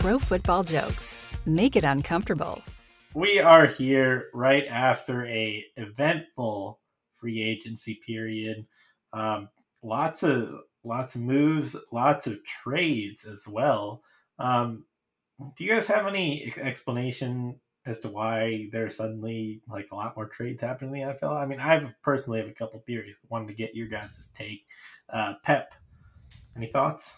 pro football jokes. Make it uncomfortable. We are here right after a eventful free agency period. Um, lots of lots of moves, lots of trades as well. Um, do you guys have any explanation as to why there's suddenly like a lot more trades happening in the NFL? I mean, I personally have a couple theories. Wanted to get your guys' take. Uh, Pep, any thoughts?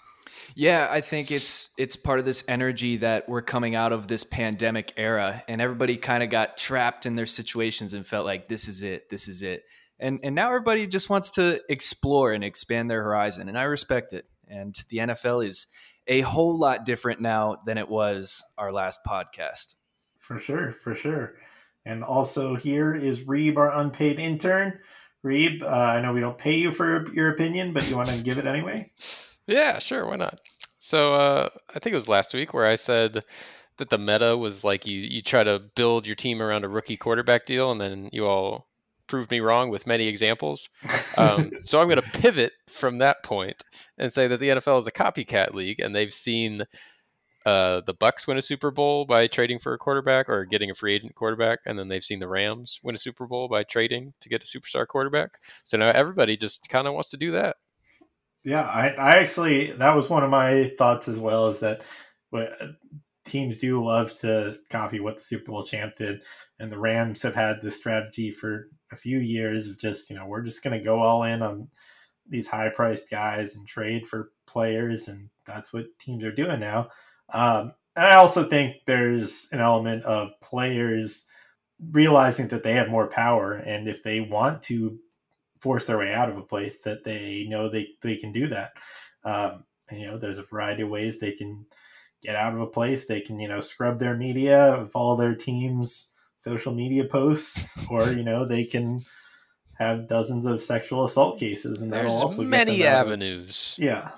Yeah, I think it's it's part of this energy that we're coming out of this pandemic era, and everybody kind of got trapped in their situations and felt like this is it, this is it, and and now everybody just wants to explore and expand their horizon, and I respect it. And the NFL is a whole lot different now than it was our last podcast. For sure, for sure. And also here is Reeb, our unpaid intern. Reeb, uh, I know we don't pay you for your opinion, but you want to give it anyway? Yeah, sure. Why not? So uh, I think it was last week where I said that the meta was like you you try to build your team around a rookie quarterback deal, and then you all proved me wrong with many examples. Um, so I'm going to pivot from that point and say that the NFL is a copycat league, and they've seen uh, the Bucks win a Super Bowl by trading for a quarterback or getting a free agent quarterback, and then they've seen the Rams win a Super Bowl by trading to get a superstar quarterback. So now everybody just kind of wants to do that. Yeah, I, I actually that was one of my thoughts as well. Is that teams do love to copy what the Super Bowl champ did, and the Rams have had this strategy for a few years of just you know we're just going to go all in on these high priced guys and trade for players, and that's what teams are doing now. Um, and I also think there's an element of players realizing that they have more power, and if they want to force their way out of a place, that they know they they can do that. Um, and, you know, there's a variety of ways they can get out of a place. They can, you know, scrub their media follow their teams' social media posts, or you know, they can have dozens of sexual assault cases, and there's also many avenues. Of, yeah,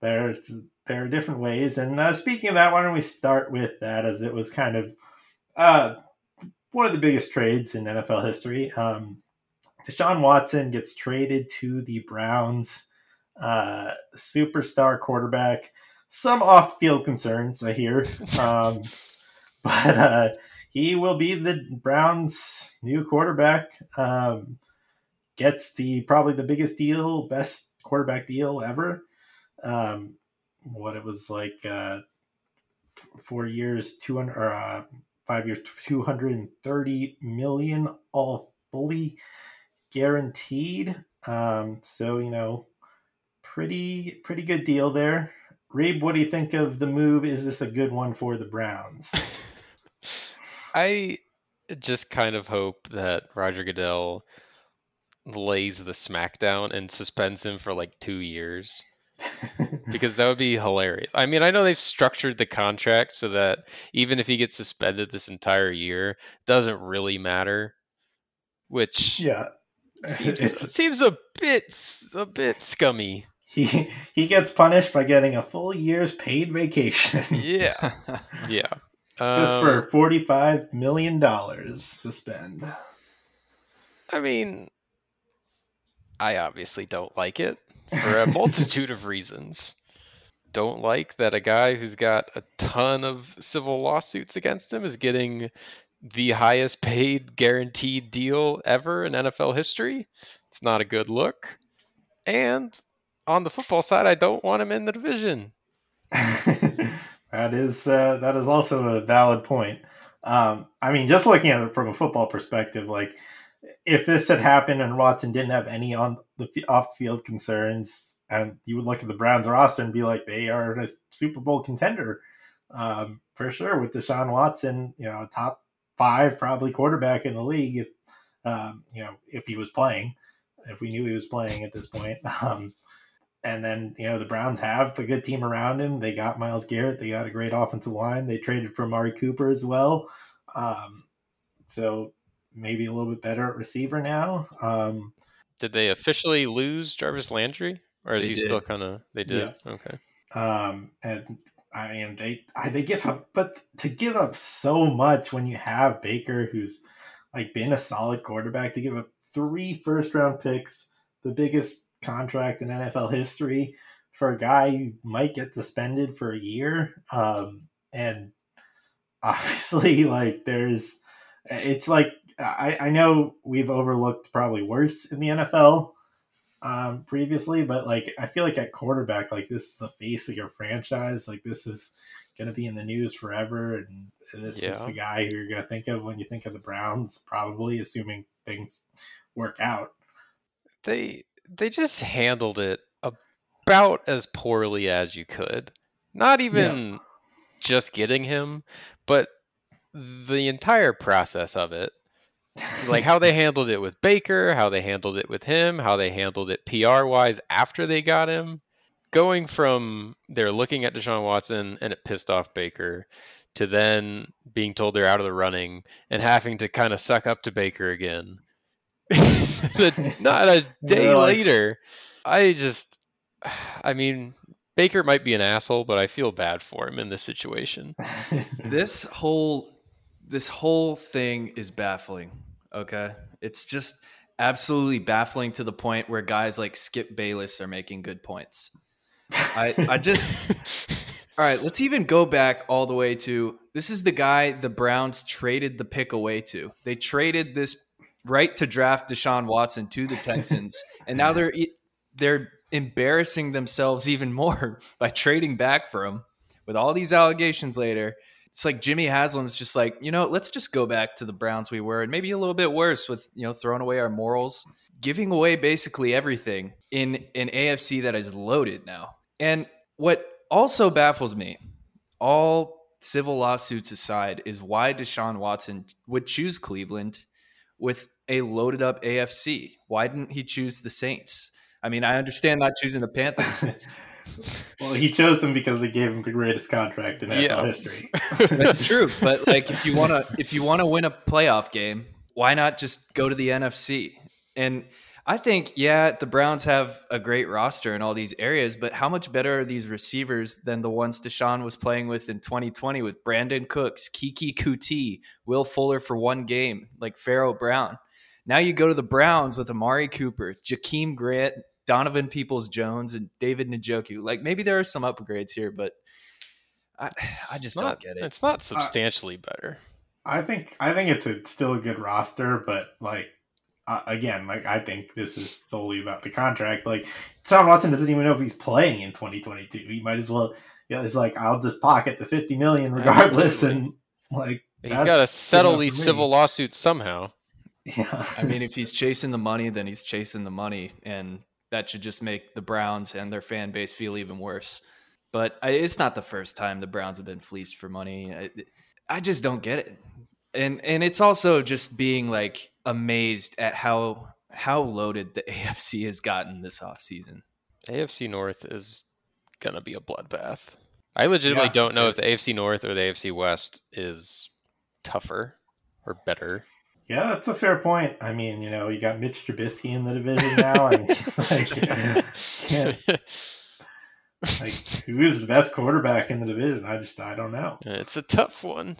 there's there are different ways. And uh, speaking of that, why don't we start with that, as it was kind of uh, one of the biggest trades in NFL history. Um, Deshaun Watson gets traded to the Browns. Uh, superstar quarterback. Some off-field concerns, I hear, um, but uh, he will be the Browns' new quarterback. Um, gets the probably the biggest deal, best quarterback deal ever. Um, what it was like uh, four years, two hundred or uh, five years, two hundred and thirty million, all fully guaranteed. Um, so you know, pretty pretty good deal there. Reeb, what do you think of the move? Is this a good one for the Browns? I just kind of hope that Roger Goodell lays the smackdown and suspends him for like two years because that would be hilarious. I mean, I know they've structured the contract so that even if he gets suspended this entire year, doesn't really matter. Which yeah, seems, seems a bit a bit scummy. He he gets punished by getting a full year's paid vacation. yeah, yeah, just um, for forty five million dollars to spend. I mean, I obviously don't like it for a multitude of reasons. Don't like that a guy who's got a ton of civil lawsuits against him is getting the highest paid guaranteed deal ever in NFL history. It's not a good look. And on the football side, I don't want him in the division. that is uh, that is also a valid point. Um, I mean, just looking at it from a football perspective, like if this had happened and Watson didn't have any on the off field concerns, and you would look at the Browns roster and be like, they are a Super Bowl contender um, for sure with Deshaun Watson, you know, top five probably quarterback in the league if um, you know if he was playing, if we knew he was playing at this point. Um, and then you know the Browns have a good team around him. They got Myles Garrett. They got a great offensive line. They traded for Mari Cooper as well. Um, so maybe a little bit better at receiver now. Um, did they officially lose Jarvis Landry, or is he did. still kind of? They did. Yeah. Okay. Um, and I mean they they give up, but to give up so much when you have Baker, who's like been a solid quarterback, to give up three first round picks, the biggest contract in NFL history for a guy who might get suspended for a year. Um, and obviously, like there's, it's like I, I know we've overlooked probably worse in the NFL um, previously, but like I feel like at quarterback, like this is the face of your franchise. Like this is gonna be in the news forever, and this Yeah. is the guy who you're gonna think of when you think of the Browns, probably assuming things work out. they they just handled it about as poorly as you could. Not even just getting him, but the entire process of it. Like how they handled it with Baker, how they handled it with him, how they handled it PR wise after they got him. Going from they're looking at Deshaun Watson and it pissed off Baker to then being told they're out of the running and having to kind of suck up to Baker again. The- Not a day They're like- later. I just, I mean, Baker might be an asshole, but I feel bad for him in this situation. this whole this whole thing is baffling okay? It's just absolutely baffling to the point where guys like skip bayless are making good points. I i just all right let's even go back all the way to this is the guy the browns traded the pick away to. They traded this right to draft deshaun watson to the texans and now they're they're embarrassing themselves even more by trading back for him with all these allegations later it's like Jimmy Haslam's just like, you know, let's just go back to the Browns we were, and maybe a little bit worse with, you know, throwing away our morals, giving away basically everything in an AFC that is loaded now. And what also baffles me, all civil lawsuits aside, is why Deshaun Watson would choose Cleveland with a loaded up AFC. Why didn't he choose the Saints? I mean, I understand not choosing the Panthers. well, he chose them because they gave him the greatest contract in NFL Yeah. history. That's true, but like if you want to if you want to win a playoff game, why not just go to the NFC? And I think yeah, the Browns have a great roster in all these areas, but how much better are these receivers than the ones Deshaun was playing with in 2020 with Brandin Cooks, Keke Coutee, Will Fuller for one game, like Pharaoh Brown. Now you go to the Browns with Amari Cooper, Jakeem Grant, Donovan Peoples Jones, and David Njoku. Like maybe there are some upgrades here, but I, I just not, don't get it. It's not substantially better. I think I think it's a, still a good roster, but like uh, again, like I think this is solely about the contract. Like Sean Watson doesn't even know if he's playing in 2022. He might as well. Yeah, it's like I'll just pocket the 50 million regardless, Absolutely. and like He's got to that's settle good these civil lawsuits somehow. Yeah, I mean, if he's chasing the money, then he's chasing the money, and that should just make the Browns and their fan base feel even worse. But I, it's not the first time the Browns have been fleeced for money. I, I just don't get it, and and it's also just being like amazed at how how loaded the AFC has gotten this offseason. AFC North is gonna be a bloodbath. I legitimately Yeah. don't know if the AFC North or the AFC West is tougher or better. Yeah, that's a fair point. I mean, you know, you got Mitch Trubisky in the division now, and like, yeah, like who is the best quarterback in the division? I just I don't know. it's a tough one.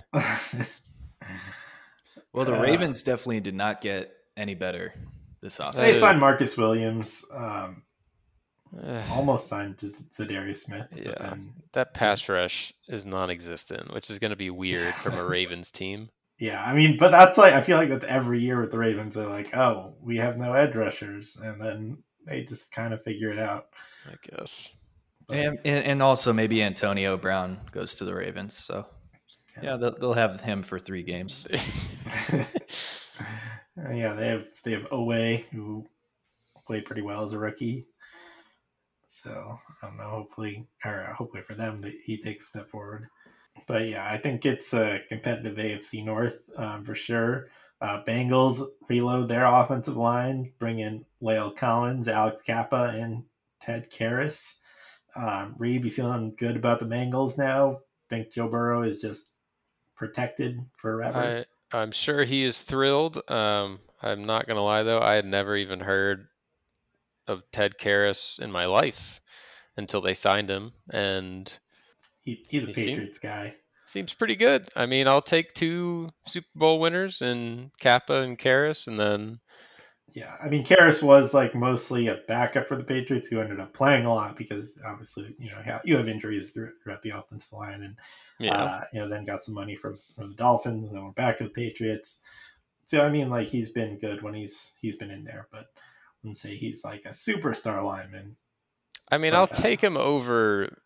Well, the Uh, Ravens definitely did not get any better this offseason. They signed Marcus Williams. Um, Ugh, almost signed Za'Darius Smith. but Yeah. then- that pass rush is non-existent, which is gonna be weird from a Ravens team. Yeah. I mean, but that's like I feel like that's every year with the Ravens. They're like, oh, we have no edge rushers, and then they just kind of figure it out. I guess. But, And, and and also maybe Antonio Brown goes to the Ravens. So yeah, they'll, they'll have him for three games. yeah, they have they have Oweh who played pretty well as a rookie. So I don't know. Hopefully, or uh, hopefully for them that he takes a step forward. But yeah, I think it's a competitive AFC North um, for sure. Uh, Bengals reload their offensive line, bring in La'el Collins, Alex Cappa, and Ted Karras. Um, you feeling good about the Bengals now? Think Joe Burrow is just protected forever? I I'm sure he is thrilled. Um, I'm not gonna lie though, I had never even heard of Ted Karras in my life until they signed him, and he, he's a he Patriots guy. seems pretty good. I mean, I'll take two Super Bowl winners in Cappa and Karras, and then yeah, I mean, Karras was like mostly a backup for the Patriots who ended up playing a lot because obviously, you know, you have injuries throughout the offensive line and, yeah. uh, you know, then got some money from, from the Dolphins and then went back to the Patriots. So, I mean, like he's been good when he's, he's been in there, but I wouldn't say he's like a superstar lineman. I mean, but, I'll uh, take him over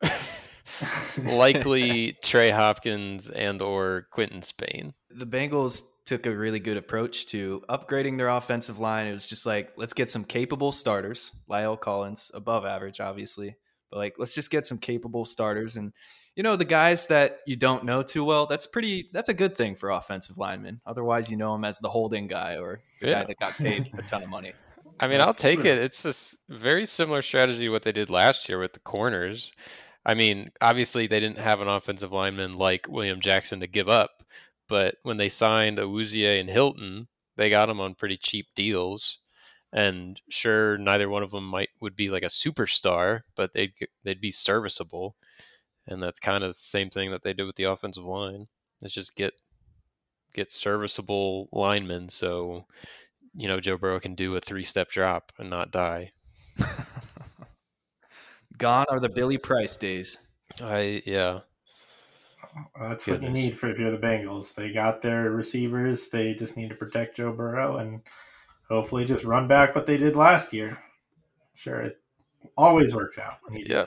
likely Trey Hopkins and or Quinton Spain. The Bengals took a really good approach to upgrading their offensive line. It was just like, let's get some capable starters. La'el Collins, above average, obviously, but like, let's just get some capable starters. And you know, the guys that you don't know too well, that's pretty. That's a good thing for offensive linemen. Otherwise, you know him as the holding guy or the yeah. guy that got paid a ton of money. I mean, I'll take it. It's a very similar strategy to what they did last year with the corners. I mean, obviously they didn't have an offensive lineman like William Jackson to give up, but when they signed Awuzie and Hilton, they got them on pretty cheap deals. And sure, neither one of them might would be like a superstar, but they'd they'd be serviceable. And that's kind of the same thing that they did with the offensive line. Let's just get get serviceable linemen so you know Joe Burrow can do a three step drop and not die. Gone are the Billy Price days. I yeah. that's Goodness. what you need for if you're the Bengals. They got their receivers. They just need to protect Joe Burrow and hopefully just run back what they did last year. Sure, it always works out. when you yeah.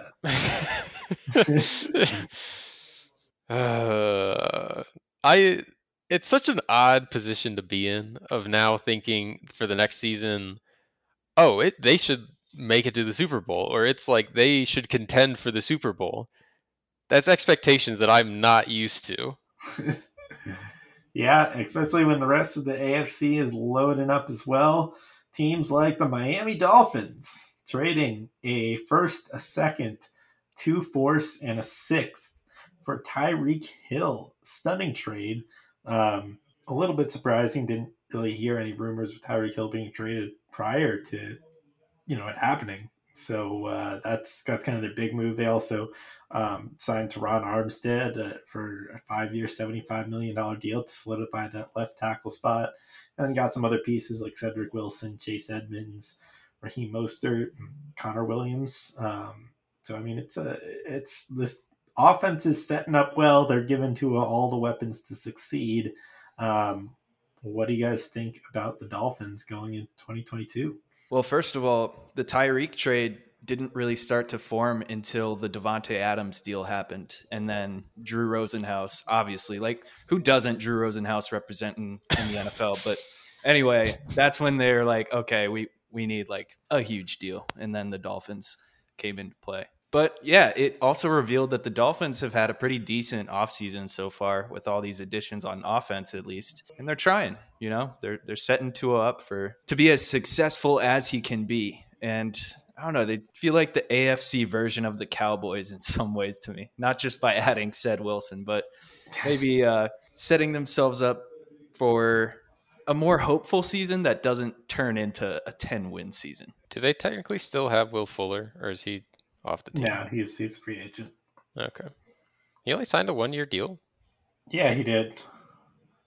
uh, I it's such an odd position to be in of now thinking for the next season. Oh, it they should make it to the Super Bowl, or it's like they should contend for the Super Bowl. That's expectations that I'm not used to. yeah, especially when the rest of the AFC is loading up as well. Teams like the Miami Dolphins trading a first, a second, two fourths, and a sixth for Tyreek Hill. Stunning trade. Um, a little bit surprising. Didn't really hear any rumors of Tyreek Hill being traded prior to you know it happening. So uh, that's that's kind of their big move. They also um, signed Terron Armstead uh, for a five-year, seventy-five million dollar deal to solidify that left tackle spot, and got some other pieces like Cedric Wilson, Chase Edmonds, Raheem Mostert, Connor Williams. Um, so I mean, it's a it's this offense is setting up well. They're given to all the weapons to succeed. Um, what do you guys think about the Dolphins going in 2022? Well, first of all, the Tyreek trade didn't really start to form until the Davante Adams deal happened, and then Drew Rosenhaus. Obviously, like who doesn't Drew Rosenhaus representing in the NFL? But anyway, that's when they're like, okay, we we need like a huge deal, and then the Dolphins came into play. But yeah, it also revealed that the Dolphins have had a pretty decent offseason so far with all these additions on offense at least. And they're trying, you know. They're they're setting Tua up for to be as successful as he can be. And I don't know, they feel like the AFC version of the Cowboys in some ways to me. Not just by adding said Wilson, but maybe uh, setting themselves up for a more hopeful season that doesn't turn into a 10 win season. Do they technically still have Will Fuller or is he off the team. Yeah, he's he's a free agent. Okay. He only signed a one year deal. Yeah, he did.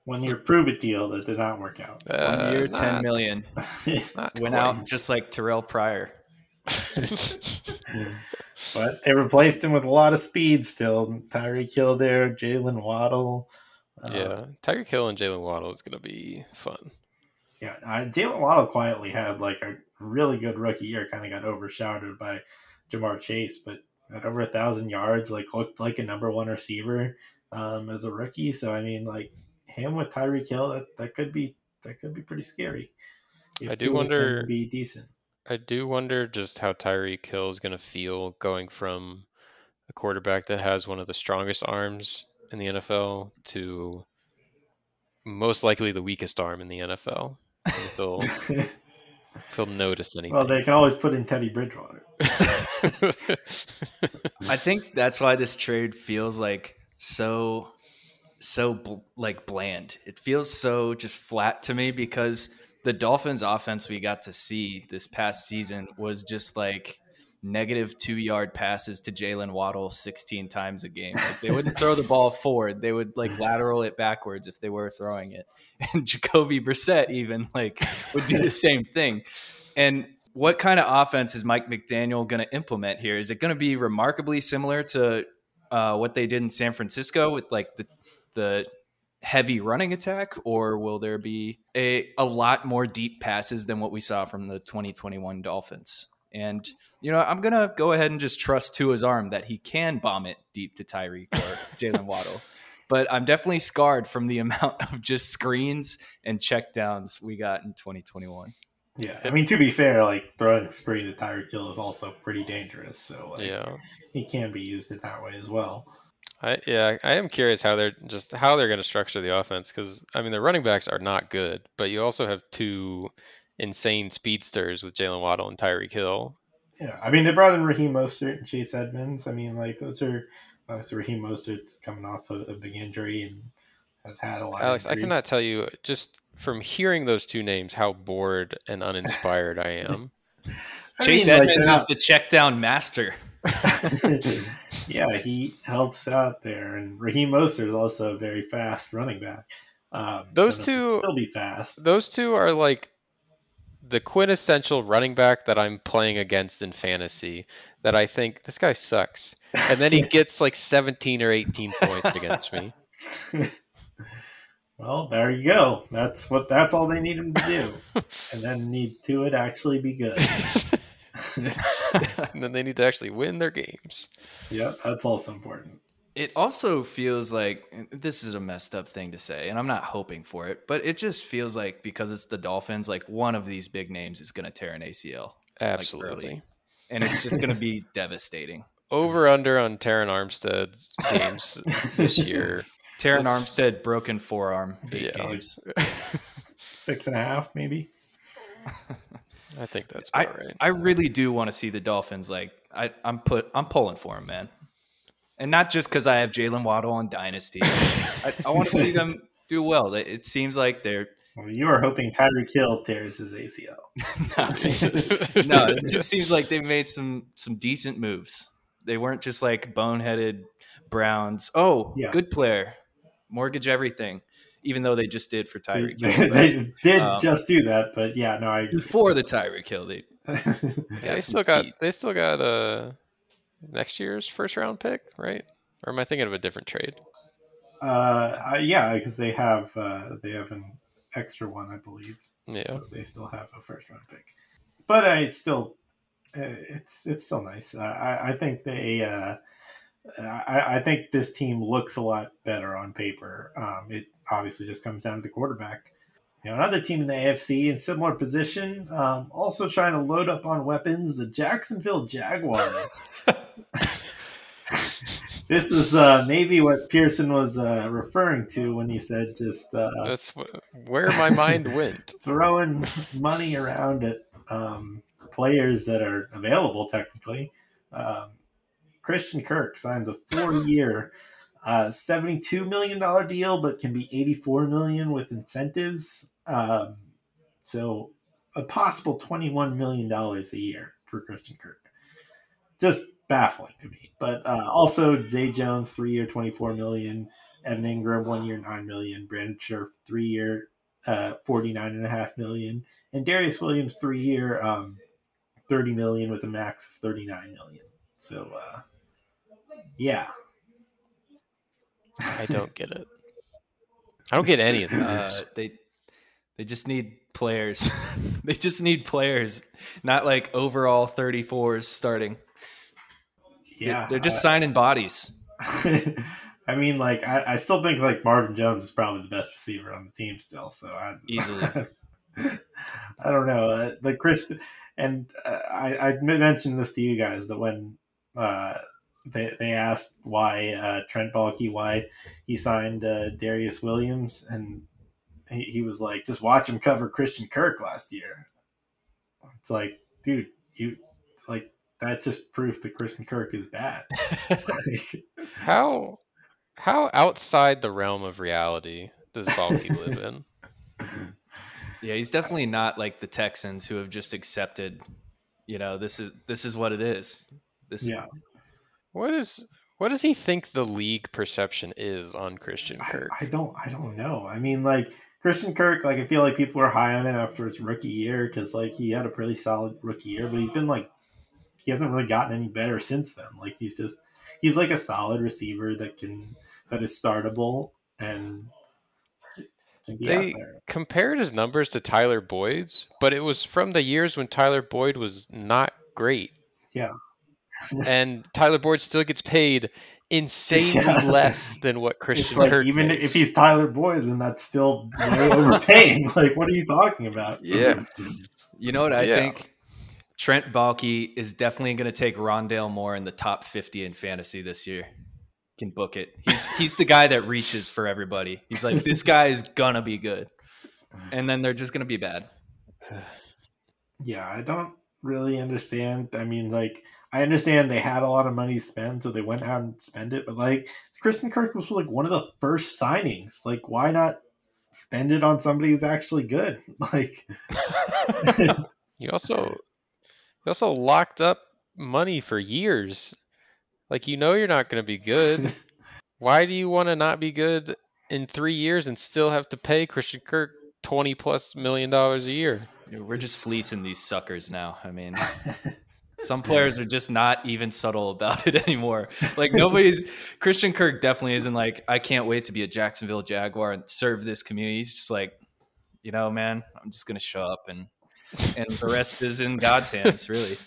One year prove it deal that did not work out. Uh, one year, not, ten million. Went quite. out just like Terrelle Pryor. but they replaced him with a lot of speed still. Tyreek Hill there, Jaylen Waddle. Uh, yeah, Tyreek Hill and Jaylen Waddle is going to be fun. Yeah, uh, Jaylen Waddle quietly had like a really good rookie year. Kind of got overshadowed by Ja'Marr Chase, but at over a thousand yards, like looked like a number one receiver um, as a rookie. So I mean, like him with Tyreek Hill, that, that could be that could be pretty scary. I do wonder be decent. I do wonder just how Tyreek Hill is going to feel going from a quarterback that has one of the strongest arms in the NFL to most likely the weakest arm in the NFL. He'll, if he'll notice anything. Well, they can always put in Teddy Bridgewater. I think that's why this trade feels like so so bl- like bland. It feels so just flat to me because the Dolphins offense we got to see this past season was just like negative two yard passes to Jaylen Waddle 16 times a game. Like they wouldn't throw the ball forward. They would like lateral it backwards if they were throwing it. And Jacoby Brissett even like would do the same thing. And what kind of offense is Mike McDaniel going to implement here? Is it going to be remarkably similar to uh, what they did in San Francisco with like the the heavy running attack, or will there be a a lot more deep passes than what we saw from the 2021 Dolphins? And you know, I'm gonna go ahead and just trust Tua's arm that he can bomb it deep to Tyreek or Jaylen Waddle. But I'm definitely scarred from the amount of just screens and checkdowns we got in 2021. Yeah, I mean to be fair, like throwing a screen to Tyreek Hill is also pretty dangerous. So like, Yeah. he can be used in that way as well. I yeah, I am curious how they're just how they're going to structure the offense because I mean the running backs are not good, but you also have two insane speedsters with Jaylen Waddle and Tyreek Hill. Yeah, I mean they brought in Raheem Mostert and Chase Edmonds. I mean, like those are obviously Raheem Mostert's coming off a, a big injury and has had a lot. Alex, of I cannot tell you just from hearing those two names how bored and uninspired I am. I Chase mean, Edmonds they're is the check down master. yeah, he helps out there, and Raheem Mostert is also a very fast running back. Um, Those don't know if he'll two- still be fast. Those two are like the quintessential running back that I'm playing against in fantasy that I think this guy sucks. And then he gets like 17 or 18 points against me. Well, there you go. That's what. That's all they need him to do, and then need to it actually be good. and then they need to actually win their games. yeah, that's also important. It also feels like this is a messed up thing to say, and I'm not hoping for it, but it just feels like because it's the Dolphins, like one of these big names is going to tear an ACL, Absolutely. and it's just going to be devastating. Over under on Terron Armstead games this year. Taron That's- Armstead broken forearm, eight Yeah. games. Six and a half, maybe. I think that's I, right. I really do want to see the Dolphins. Like I, I'm put, I'm pulling for them, man, and not just because I have Jaylen Waddle on Dynasty. I, I want to see them do well. It, it seems like they're Well, you are hoping Tyreek Hill tears his ACL. no, it just seems like they made some some decent moves. They weren't just like boneheaded Browns. Oh, Yeah. good player, mortgage everything. Even though they just did for They, Tyreek Hill, but they did um, just do that, but yeah, no, I agree. before the Tyreek Hill, they Yeah, they some still got heat. they still got uh next year's first round pick, right? Or am I thinking of a different trade? uh, yeah, because they have uh, they have an extra one, I believe. Yeah. So they still have a first round pick, but uh, it's still uh, it's it's still nice. Uh, I I think they. Uh, I, I think this team looks a lot better on paper. Um, it obviously just comes down to the quarterback. You know, another team in the AFC in similar position, um, also trying to load up on weapons, the Jacksonville Jaguars. this is uh, maybe what Pearson was uh, referring to when he said just uh, That's wh- where my mind went. throwing money around at um, players that are available technically. Um, Christian Kirk signs a four-year, uh, seventy-two million dollar deal, but can be eighty-four million with incentives. Um, so a possible twenty-one million dollars a year for Christian Kirk. Just baffling to me. But uh, also Zay Jones, three-year, twenty-four million. Evan Engram, one year, nine million. Brandon Scherff, three year, uh, 49 and a half million. And Darious Williams, three year, um, 30 million with a max of 39 million. So, uh, yeah. I don't get it. I don't get any of this. uh, they they just need players. they just need players, not like overall 34s starting. Yeah. they're just uh, signing bodies. I mean, like, I, I still think, like, Marvin Jones is probably the best receiver on the team still. So, I, Easily. I don't know. Uh, the Christian, and uh, I, I mentioned this to you guys that when uh, they, they asked why uh, Trent Baalke, why he signed uh, Darious Williams, and he, he was like, just watch him cover Christian Kirk last year. It's like, dude, you that's just proof that Christian Kirk is bad. How how outside the realm of reality does Baalke live in? Yeah, he's definitely not like the Texans who have just accepted you know, this is this is what it is. This Yeah. What is what does he think the league perception is on Christian I, Kirk? I don't I don't know. I mean, like Christian Kirk, like I feel like people are high on him after his rookie year because like he had a pretty solid rookie year, but he's been like he hasn't really gotten any better since then. Like he's just he's like a solid receiver that can that is startable and They compared his numbers to Tyler Boyd's, but it was from the years when Tyler Boyd was not great. Yeah. and Tyler Boyd still gets paid insanely Yeah. less than what Christian like Kirk even makes. if he's Tyler Boyd, then that's still way overpaying. like, what are you talking about? Yeah. You know what I Yeah. think? Trent Baalke is definitely going to take Rondale Moore in the top 50 in fantasy this year. Can book it. He's he's the guy that reaches for everybody. He's like this guy is gonna be good, and then they're just gonna be bad. Yeah, I don't really understand. I mean, like, I understand they had a lot of money to spend, so they went out and spent it. But like, Christian Kirk was like one of the first signings. Like, why not spend it on somebody who's actually good? Like, You also you also locked up money for years. Like you know you're not going to be good. Why do you want to not be good in 3 years and still have to pay Christian Kirk 20 plus million dollars a year? We're just fleecing these suckers now. I mean, some players are just not even subtle about it anymore. Like nobody's Christian Kirk definitely isn't like I can't wait to be a Jacksonville Jaguar and serve this community. He's just like, you know, man, I'm just gonna show up and and the rest is in God's hands, really.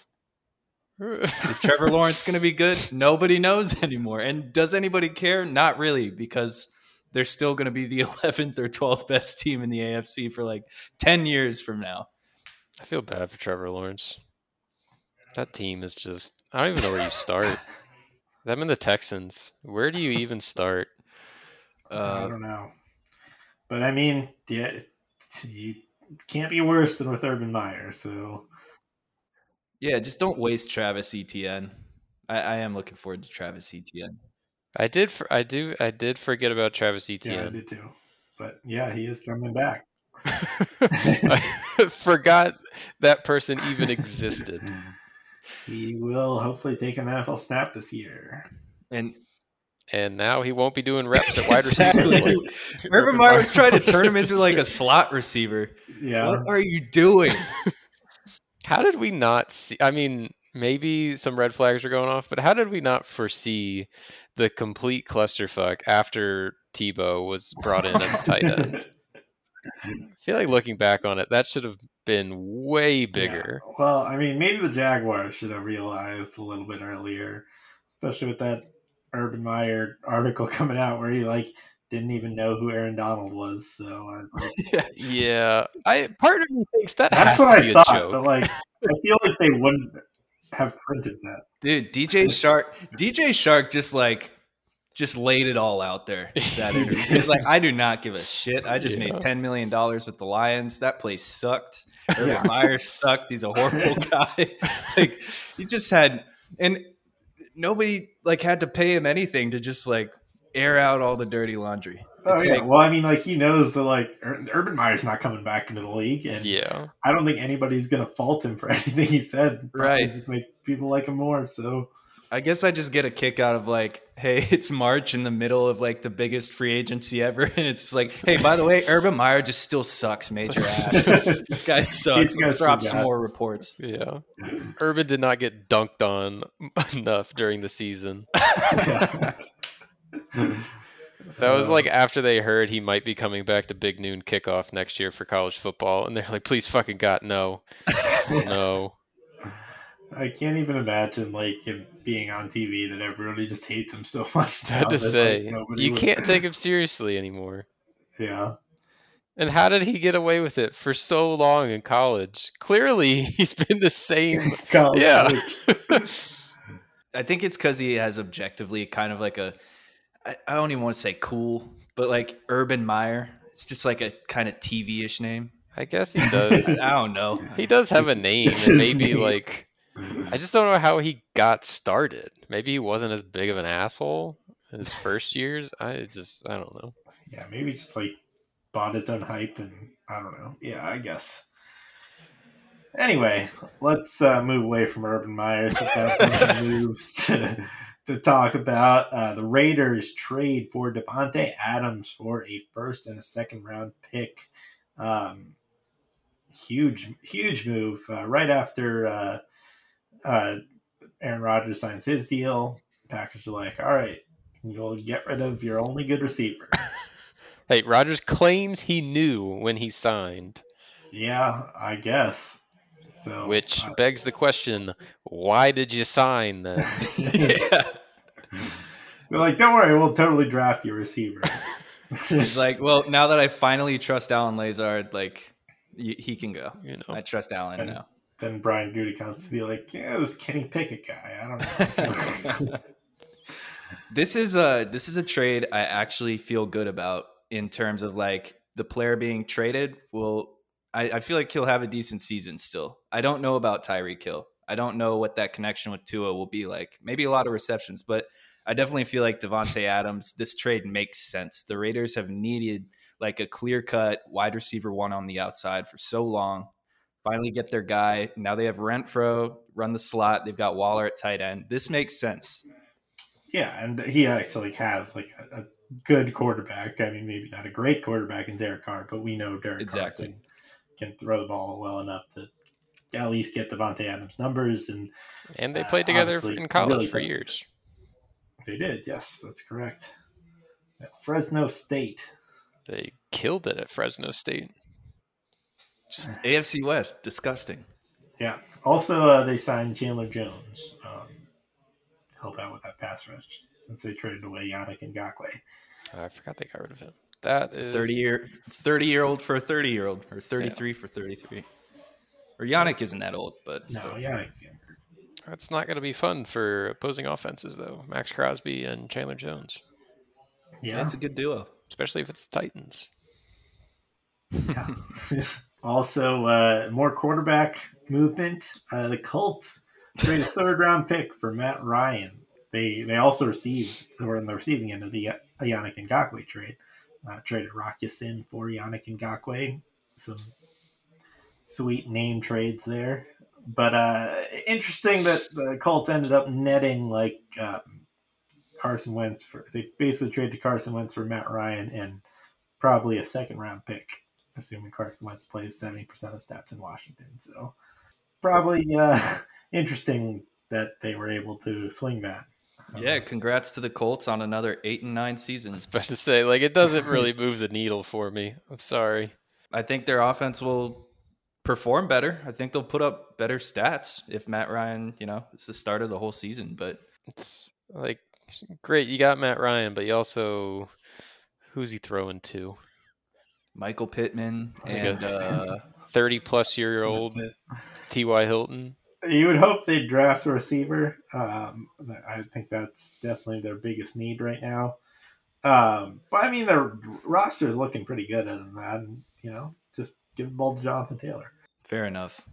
Is Trevor Lawrence going to be good? Nobody knows anymore. And does anybody care? Not really, because they're still going to be the 11th or 12th best team in the AFC for like 10 years from now. I feel bad for Trevor Lawrence. That team is just I don't even know where you start. Them and the Texans. Where do you even start? I Uh, don't know. But I mean, yeah, you can't be worse than with Urban Meyer. So yeah, just don't waste Travis Etienne. I, I am looking forward to Travis Etienne. I did for, I do I did forget about Travis yeah, I did too. But yeah, he is coming back. I forgot that person even existed. He will hopefully take an NFL snap this year. And And now he won't be doing reps at wide Exactly. receiver. like Urban Meyer was trying to turn him into like a slot receiver. Yeah. What are you doing? How did we not see? I mean, maybe some red flags are going off, but how did we not foresee the complete clusterfuck after Tebow was brought in as a tight end? I feel like looking back on it, that should have been way bigger. Yeah. Well, I mean, maybe the Jaguars should have realized a little bit earlier, especially with that Urban Meyer article coming out where he like didn't even know who Aaron Donald was. So I, like, Yeah, I part of me thinks that that's has what to I be thought. joke. But like, I feel like they wouldn't have printed that. Dude, DJ Chark, DJ Chark just like just laid it all out there. That interview. He's like, I do not give a shit. I just Yeah. made ten million dollars with the Lions. That place sucked. Urban Yeah. Meyer sucked. He's a horrible guy. like he just had and nobody like had to pay him anything to just like air out all the dirty laundry. Oh yeah. like, well, I mean, like he knows that like Ur- Urban Meyer's not coming back into the league, and yeah, I don't think anybody's gonna fault him for anything he said. Probably Right. Just make people like him more. So I guess I just get a kick out of like, hey, it's March in the middle of like the biggest free agency ever, and it's like, hey, by the way, Urban Meyer just still sucks major ass. this guy sucks. These Let's drop some more reports. yeah. Urban did not get dunked on enough during the season. That was like after they heard he might be coming back to Big Noon kickoff next year for college football, and they're like, "Please, fucking God, no, no." I can't even imagine like him being on TV that everybody just hates him so much. I had to that, say, nobody you would- can't take him seriously anymore. Yeah, And how did he get away with it for so long in college? Clearly, he's been the same. College Yeah. coach. I think it's because he has objectively kind of like a, I, I don't even want to say cool, but like Urban Meyer. It's just like a kind of TV ish name. I guess he does. I, I don't know. He does have a name, It's and his maybe name. like I just don't know how he got started. Maybe he wasn't as big of an asshole in his first years. I just I don't know. yeah, maybe just like bought his own hype, and I don't know. Yeah, I guess. Anyway, let's uh, move away from Urban Meyer. Moves to, to talk about uh, the Raiders trade for Davante Adams for a first and a second round pick. Um, huge, huge move uh, right after uh, Aaron Rodgers signs his deal. Packers are like, all right, you'll get rid of your only good receiver. Hey, Rodgers claims he knew when he signed, yeah, I guess. So, which uh, begs the question: Why did you sign then? yeah. they're like, don't worry, we'll totally draft your receiver. He's like, well, now that I finally trust Allen Lazard, like y- he can go. You know, I trust Allen And- now. Then Brian Goody comes to be like, yeah, this Kenny Pickett guy. I don't know. this is a this is a trade I actually feel good about in terms of like the player being traded will I, I feel like he'll have a decent season still. I don't know about Tyreek Hill. I don't know what that connection with Tua will be like. Maybe a lot of receptions, but I definitely feel like Davante Adams. This trade makes sense. The Raiders have needed like a clear cut wide receiver one on the outside for so long. Finally get their guy. Now they have Renfrow run the slot. They've got Waller at tight end. This makes sense. yeah, and he actually has like a, a good quarterback. I mean, maybe not a great quarterback in Derek Carr, but we know Derek Exactly. Carr can, can throw the ball well enough to at least get Davante Adams numbers. And and they uh, played together in college really for does- years. they did. Yes, that's correct. At Fresno State. They killed it at Fresno State. Just AFC West, disgusting. Yeah. Also, uh, they signed Chandler Jones. Um, help out with that pass rush since they traded away Yannick Ngakoue. I forgot they got rid of him. That is Thirty year, thirty year old for a thirty year old, or thirty three for thirty three. Or Yannick isn't that old, but No, still. Yannick's younger. That's not going to be fun for opposing offenses, though. Maxx Crosby and Chandler Jones, Yeah. that's a good duo. especially if it's the Titans. Yeah. also, uh, more quarterback movement. Uh, the Colts traded a third round pick for Matt Ryan. They they also received they were in the receiving end of the uh, Yannick Ngakoue trade. Uh, traded Rock Sin for Yannick Ngakoue. Some sweet name trades there. But uh, interesting that the Colts ended up netting like um, Carson Wentz for they basically traded Carson Wentz for Matt Ryan and probably a second round pick, assuming Carson Wentz plays seventy percent of snaps in Washington. So probably uh, interesting that they were able to swing that. Yeah, congrats to the Colts on another eight and nine I season. was about to say, like, it doesn't really move the needle for me. I'm sorry. I think their offense will perform better. I think they'll put up better stats if Matt Ryan, you know, it's the start of the whole season. But It's like great, you got Matt Ryan, but you also who's he throwing to? Michael Pittman Like and a- uh, Thirty plus year old T.Y. Hilton. You would hope they'd draft a receiver. Um, I think that's definitely their biggest need right now. Um, but I mean, their roster is looking pretty good other than that. And, you know, just give the ball to Jonathan Taylor. fair enough.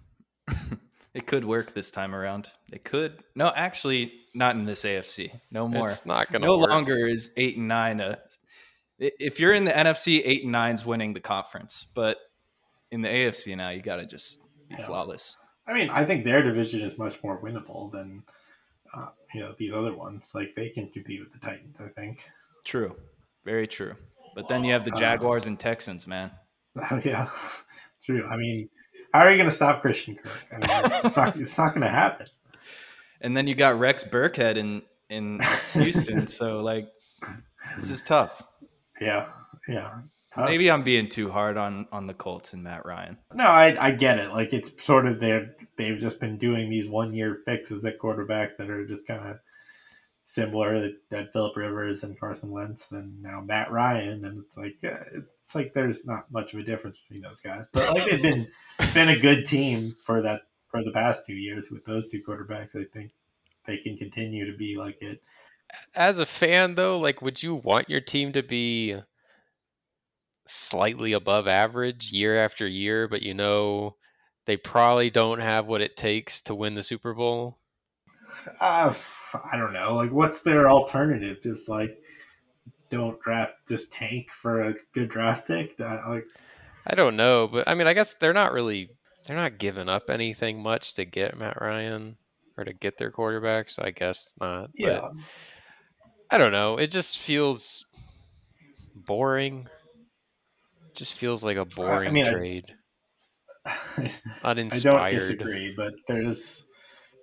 it could work this time around. It could. No, actually, not in this AFC. No more. It's not gonna no work. longer is eight and nine a if you're in the NFC, eight and nine's winning the conference, but in the AFC now, you got to just be Yeah. flawless. I mean, I think their division is much more winnable than, uh, you know, these other ones. Like, they can compete with the Titans, I think. True, very true. But then you have the Uh, Jaguars and Texans, man. yeah, true. I mean, how are you going to stop Christian Kirk? I mean, it's not, it's not going to happen. And then you got Rex Burkhead in in Houston, so like this is tough. Yeah, yeah. Tough. Maybe I'm being too hard on on the Colts and Matt Ryan. No, I, I get it. Like it's sort of their they've just been doing these one year fixes at quarterback that are just kind of similar that, that Philip Rivers and Carson Wentz and now Matt Ryan and it's like it's like there's not much of a difference between those guys. But like they've been been a good team for that for the past two years with those two quarterbacks. I think they can continue to be like it. As a fan, though, like, would you want your team to be slightly above average year after year, but you know they probably don't have what it takes to win the Super Bowl? Uh, I don't know. Like what's their alternative? Just like don't draft, just tank for a good draft pick. That like I don't know, but I mean, I guess they're not really they're not giving up anything much to get Matt Ryan or to get their quarterback, so I guess not. Yeah. But I don't know. It just feels boring. Just feels like a boring mean, I- trade. I Uninspired. don't disagree, but there's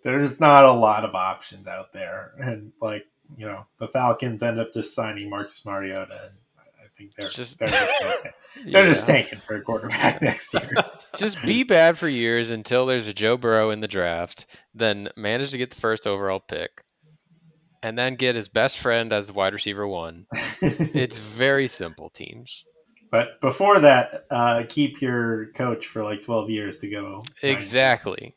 there's not a lot of options out there, and like you know, the Falcons end up just signing Marcus Mariota, and I think they're Just- they're, just, tanking. they're just tanking for a quarterback next year. Just be bad for years until there's a Joe Burrow in the draft, then manage to get the first overall pick, and then get his best friend as wide receiver one. It's very simple, teams. but before that, uh, keep your coach for like twelve years to go. Exactly.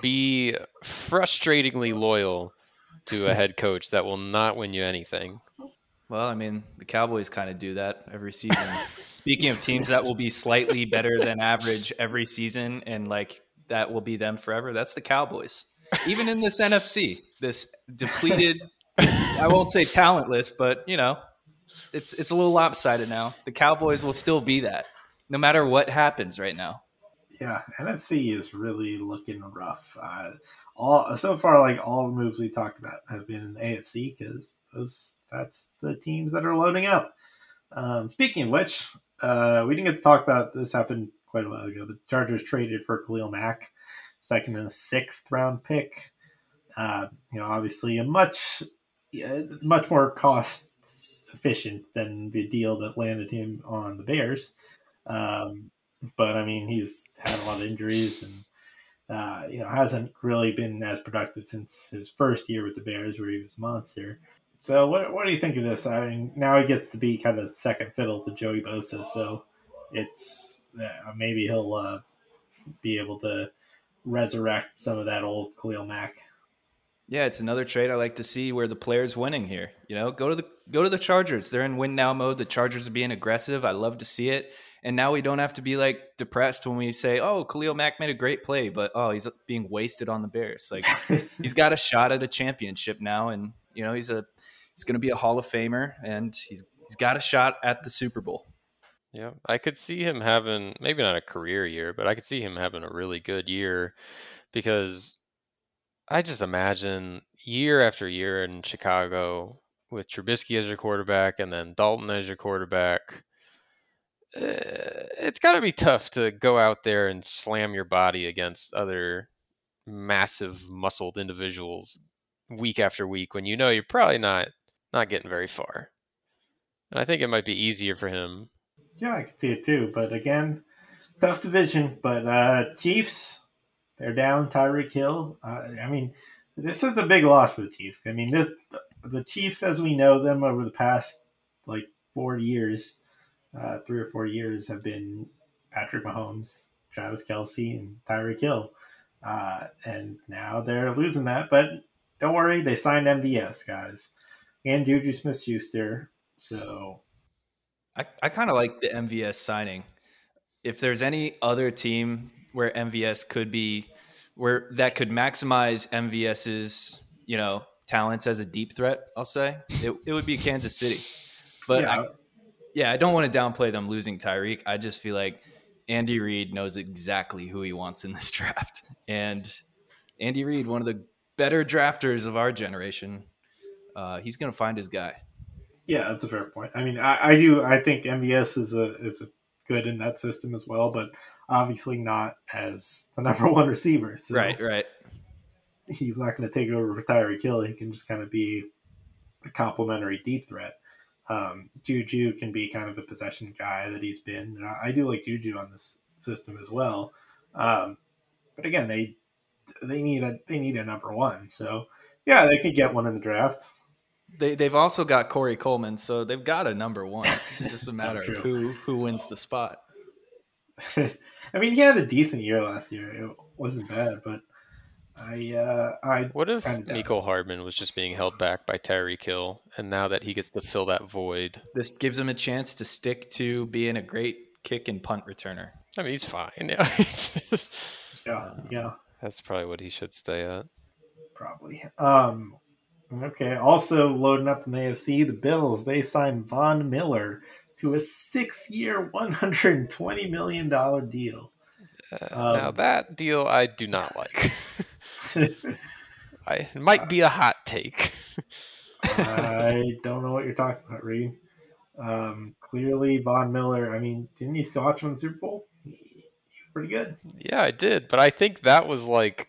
Be frustratingly loyal to a head coach that will not win you anything. Well, I mean, the Cowboys kind of do that every season. Speaking of teams that will be slightly better than average every season and like that will be them forever, that's the Cowboys. Even in this NFC, this depleted I won't say talentless, but you know, it's it's a little lopsided now. The Cowboys will still be that no matter what happens right now. Yeah, NFC is really looking rough. Uh, all so far, like all the moves we talked about have been in the AFC because those that's the teams that are loading up. Um, speaking of which, uh, we didn't get to talk about this. Happened quite a while ago. The Chargers traded for Khalil Mack, second and a sixth round pick. Uh, you know, obviously a much much more cost efficient than the deal that landed him on the Bears. Um, but I mean, he's had a lot of injuries and uh, you know hasn't really been as productive since his first year with the Bears, where he was a monster. So, what what do you think of this? I mean, now he gets to be kind of second fiddle to Joey Bosa, so it's uh, maybe he'll uh, be able to resurrect some of that old Khalil Mack. Yeah, it's another trade I like to see where the player's winning here. You know, go to the go to the Chargers. They're in win now mode. The Chargers are being aggressive. I love to see it. And now we don't have to be like depressed when we say, "Oh, Khalil Mack made a great play," but oh, he's being wasted on the Bears. Like he's got a shot at a championship now, and you know he's a he's going to be a Hall of Famer, and he's he's got a shot at the Super Bowl. Yeah, I could see him having maybe not a career year, but I could see him having a really good year because I just imagine year after year in Chicago with Trubisky as your quarterback and then Dalton as your quarterback. eh, It's got to be tough to go out there and slam your body against other massive muscled individuals week after week when you know you're probably not not getting very far. And I think it might be easier for him Yeah, I can see it too. But again, tough division. But uh Chiefs, they're down Tyreek Hill. Uh, I mean, this is a big loss for the Chiefs. I mean, this, the Chiefs, as we know them over the past like four years, uh, three or four years, have been Patrick Mahomes, Travis Kelce, and Tyreek Hill. Uh, and now they're losing that. But don't worry, they signed MVS, guys, and Juju Smith Schuster. So I, I kind of like the MVS signing. If there's any other team where MVS could be, where that could maximize MVS's, you know, talents as a deep threat, I'll say it, it would be Kansas City. But yeah, I, yeah, I don't want to downplay them losing Tyreek. I just feel like Andy Reid knows exactly who he wants in this draft, and Andy Reid, one of the better drafters of our generation, uh, he's going to find his guy. Yeah, that's a fair point. I mean, I, I do. I think MVS is a is a good in that system as well, but obviously not as the number one receiver. So Right, right. he's not going to take over for Tyreek Hill. He can just kind of be a complementary deep threat. Um, Juju can be kind of a possession guy that he's been. And I, I do like Juju on this system as well. Um, but again, they they need a they need a number one. So yeah, they could get one in the draft. They they've also got Corey Coleman, so they've got a number one. It's just a matter of who who wins the spot. I mean, he had a decent year last year. It wasn't bad, but I uh, I What if Kinda Mecole Hardman was just being held back by Tyreek Kill, and now that he gets to fill that void, This gives him a chance to stick to being a great kick and punt returner. I mean, he's fine. Yeah, he's just- yeah yeah that's probably what he should stay at. probably. Um, okay. Also loading up in the AFC, the Bills they signed Von Miller to a hundred and twenty million dollar deal. Uh, Um, now that deal I do not like. I it might be a hot take. I don't know what you're talking about, Reed. Um, clearly, Von Miller. I mean, didn't you watch him in the Super Bowl? He, he was pretty good. Yeah, I did, but I think that was like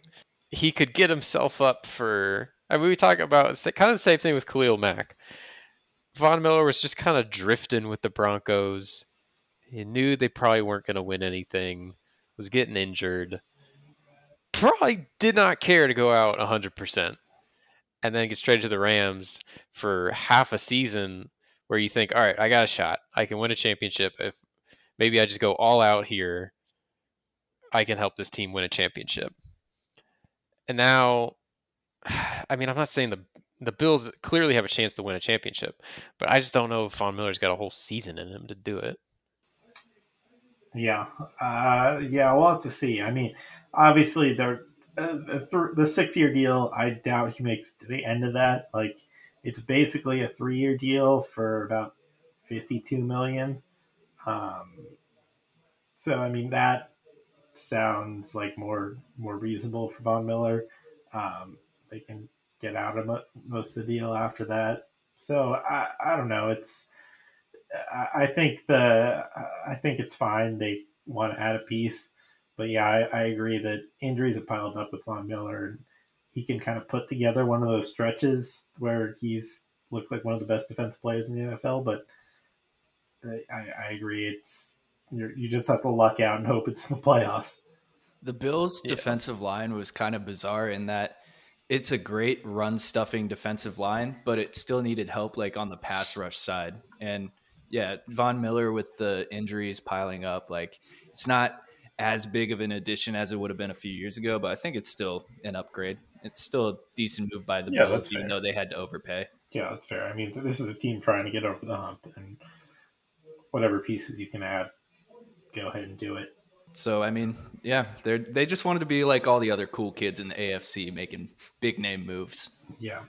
he could get himself up for. I mean, we talk about it's kind of the same thing with Khalil Mack. Von Miller was just kind of drifting with the Broncos. He knew they probably weren't going to win anything. Was getting injured. Probably did not care to go out 100%. And then get traded to the Rams for half a season where you think, all right, I got a shot. I can win a championship. If maybe I just go all out here, I can help this team win a championship. And now, I mean, I'm not saying the the Bills clearly have a chance to win a championship, but I just don't know if Von Miller's got a whole season in him to do it. Yeah, uh, yeah, we'll have to see. I mean, obviously, the uh, the, th- the six year deal. I doubt he makes the end of that. Like, it's basically a three year deal for about fifty two million. Um, so I mean that sounds like more more reasonable for Von Miller. Um, they can get out of mo- most of the deal after that. So I I don't know. It's I, I think the I think it's fine. They want to add a piece, but yeah, I, I agree that injuries have piled up with Von Miller, and he can kind of put together one of those stretches where he's looks like one of the best defensive players in the NFL. But uh, I, I agree, it's you're, you just have to luck out and hope it's in the playoffs. The Bills' Yeah. defensive line was kind of bizarre in that it's a great run stuffing defensive line, but it still needed help like on the pass rush side. And yeah, Von Miller with the injuries piling up, like it's not as big of an addition as it would have been a few years ago, but I think it's still an upgrade. It's still a decent move by the Yeah, Bills, even fair. though they had to overpay. Yeah, that's fair. I mean, this is a team trying to get over the hump, and whatever pieces you can add, go ahead and do it. So I mean, yeah, they they just wanted to be like all the other cool kids in the AFC, making big name moves. Yeah.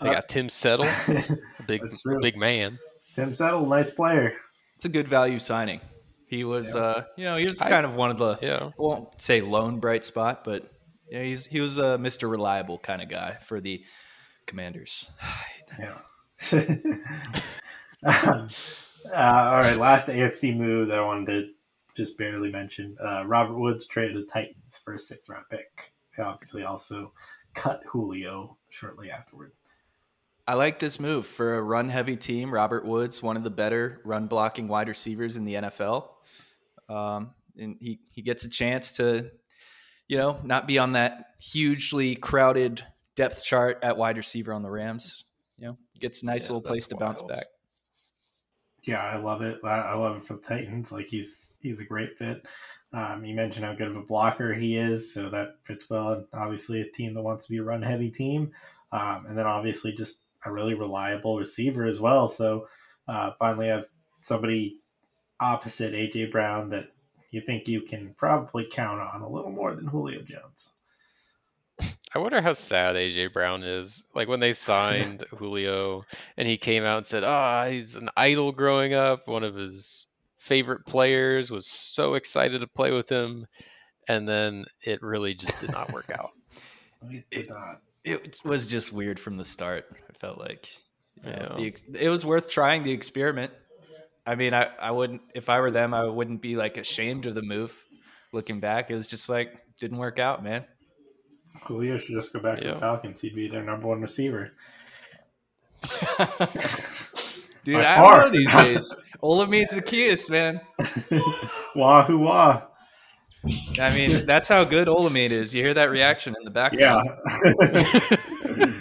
They got Tim Settle, a big big man. Tim Settle, nice player. It's a good value signing. He was, Yeah. uh, you know, he was I- kind of one of the, Yeah. I won't say lone bright spot, but yeah, he's he was a Mr. Reliable kind of guy for the Commanders. Yeah. um, uh, all right, last AFC move that I wanted to just barely mentioned. Uh, Robert Woods traded the Titans for a sixth round pick. They obviously also cut Julio shortly afterward. I like this move for a run heavy team. Robert Woods, one of the better run blocking wide receivers in the NFL. Um, and he, he gets a chance to, you know, not be on that hugely crowded depth chart at wide receiver on the Rams. You know, gets a nice Yeah, little place that's to bounce back. Yeah, I love it. I I love it for the Titans. Like he's he's a great fit. Um, you mentioned how good of a blocker he is, so that fits well. And obviously, a team that wants to be a run heavy team, um, and then obviously just a really reliable receiver as well. So uh, finally, have somebody opposite AJ Brown that you think you can probably count on a little more than Julio Jones. I wonder how sad AJ Brown is. Like when they signed Julio and he came out and said, "Ah, he's an idol growing up. One of his favorite players was so excited to play with him." And then it really just did not work out. It did. It was just weird from the start. I felt like you know, Yeah. the ex- it was worth trying the experiment. I mean, I, I wouldn't if I were them, I wouldn't be like ashamed of the move. Looking back, it was just like didn't work out, man. Julio should just go back to the Falcons. He'd be their number one receiver. Dude, By I far. don't know these days. Olamide Zacchaeus, man. Wahoo wah. I mean, that's how good Olamide is. You hear that reaction in the background. Yeah.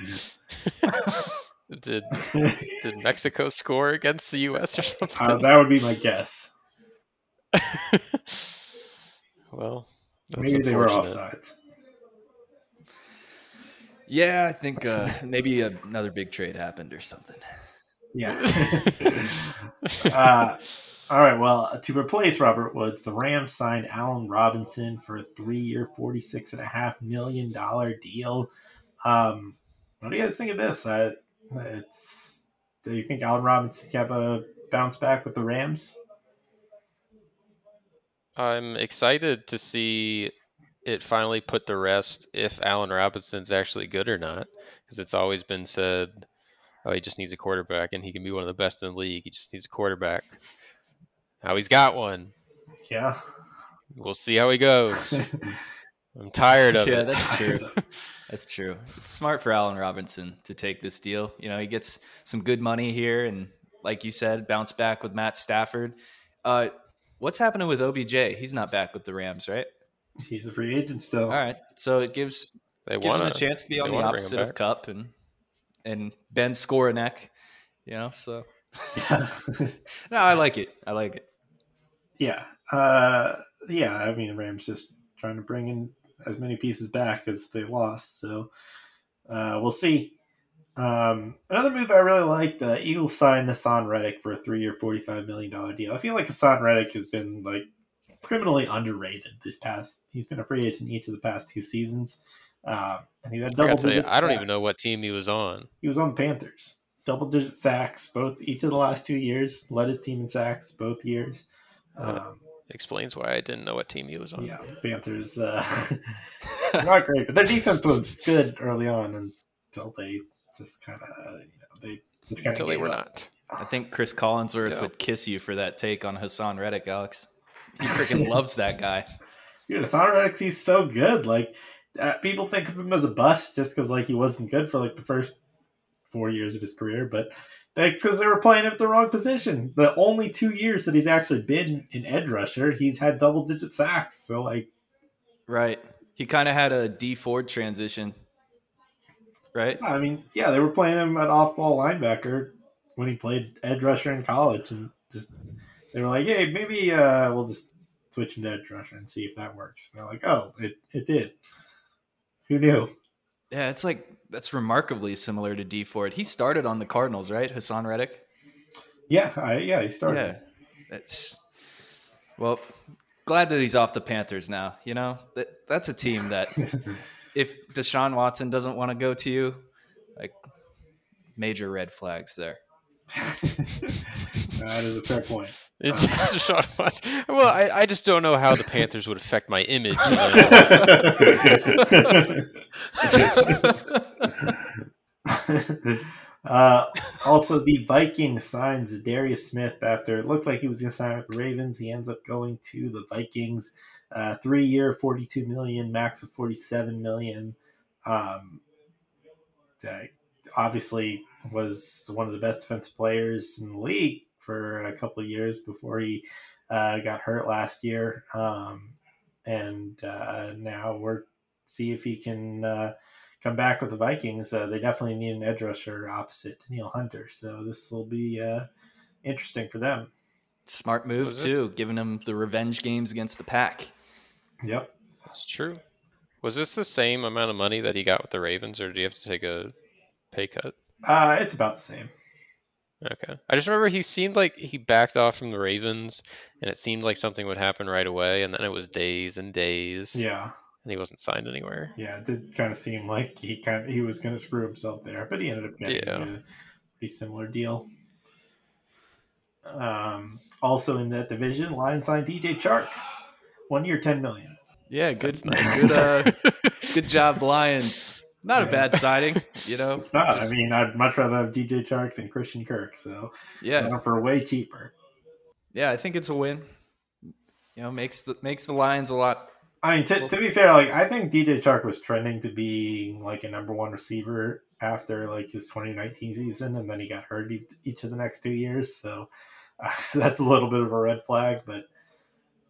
did did Mexico score against the U.S. or something? Uh, that would be my guess. well, Maybe they were unfortunate. offsides. Yeah, I think uh, maybe another big trade happened or something. Yeah. uh, all right. Well, to replace Robert Woods, the Rams signed Allen Robinson for a three-year, forty-six and a half million dollar deal. Um, what do you guys think of this? Uh, it's. Do you think Allen Robinson can have a bounce back with the Rams? I'm excited to see it finally put to rest if Allen Robinson's actually good or not, because it's always been said, oh, he just needs a quarterback and he can be one of the best in the league. He just needs a quarterback. Now he's got one. Yeah. We'll see how he goes. I'm tired of yeah, it. Yeah, that's true. That's true. It's smart for Allen Robinson to take this deal. You know, he gets some good money here, and like you said, bounce back with Matt Stafford. Uh, what's happening with OBJ? He's not back with the Rams, right? He's a free agent still. All right, so it gives They gives him a chance to be on the wanna bring him opposite of. Kupp and and Ben Skowronek. You know, so Yeah. no, I like it. I like it. yeah. Uh, yeah. I mean, Rams just trying to bring in as many pieces back as they lost. So uh, we'll see. Um, another move I really liked, uh, Eagles signed Haason Reddick for a three-year, $45 million deal. I feel like Haason Reddick has been like criminally underrated this past. He's been a free agent each of the past two seasons. Um, and he had I, double gotta you, digit I don't even know what team he was on. He was on the Panthers. Double digit sacks both each of the last two years. Led his team in sacks both years. Um, Explains why I didn't know what team he was on. yeah, Panthers uh, not great, but their defense was good early on until they just kind of you know they just kind of Until they were not. I think Chris Collinsworth Yeah. would kiss you for that take on Haason Reddick, Alex. He freaking loves that guy. Dude, Haason Reddick, he's so good. Like uh, people think of him as a bust just because like he wasn't good for like the first four years of his career, but that's because they were playing him at the wrong position. The only two years that he's actually been an edge rusher, he's had double digit sacks. So like, Right. He kind of had a Dee Ford transition. Right? I mean, yeah, they were playing him at off ball linebacker when he played edge rusher in college, and just they were like, hey, maybe uh, we'll just switch him to edge rusher and see if that works. And they're like, oh, it it did. Who knew? Yeah, it's like that's remarkably similar to Dee Ford. He started on the Cardinals, right? Haason Reddick? Yeah, I, yeah, he started. Yeah. That's well, glad that he's off the Panthers now. You know, that that's a team that if Deshaun Watson doesn't want to go to you, like major red flags there. that is a fair point. It's just Deshaun Watson. Well, I, I just don't know how the Panthers would affect my image. you know? uh, also, the Vikings signs Darius Smith after it looked like he was going to sign with the Ravens. He ends up going to the Vikings. Uh, three year, forty-two million, max of forty-seven million. Um, uh, obviously, was one of the best defensive players in the league for a couple of years before he uh, got hurt last year. Um, and uh, now we're see if he can uh, come back with the Vikings. Uh, they definitely need an edge rusher opposite Danielle Hunter, so this will be uh, interesting for them. Smart move Was it? too, giving him the revenge games against the pack. Yep. That's true. Was this the same amount of money that he got with the Ravens, or did he have to take a pay cut? Uh, it's about the same. Okay. I just remember he seemed like he backed off from the Ravens, and it seemed like something would happen right away, and then it was days and days, Yeah, and he wasn't signed anywhere. yeah. It did kind of seem like he kind of, he was going to screw himself there, but he ended up getting Yeah. a pretty similar deal. Um, also in that division, Lions signed DJ Chark, one year, ten million. Yeah, good, That's nice. good, uh, good job, Lions. Not a bad signing, you know. It's not. just- I mean, I'd much rather have DJ Chark than Christian Kirk. So yeah, got him for way cheaper. yeah, I think it's a win. You know, makes the makes the Lions a lot. I mean, to, to be fair, like I think DJ Chark was trending to be like a number one receiver after like his 2019 season, and then he got hurt each of the next two years. So, uh, so that's a little bit of a red flag, but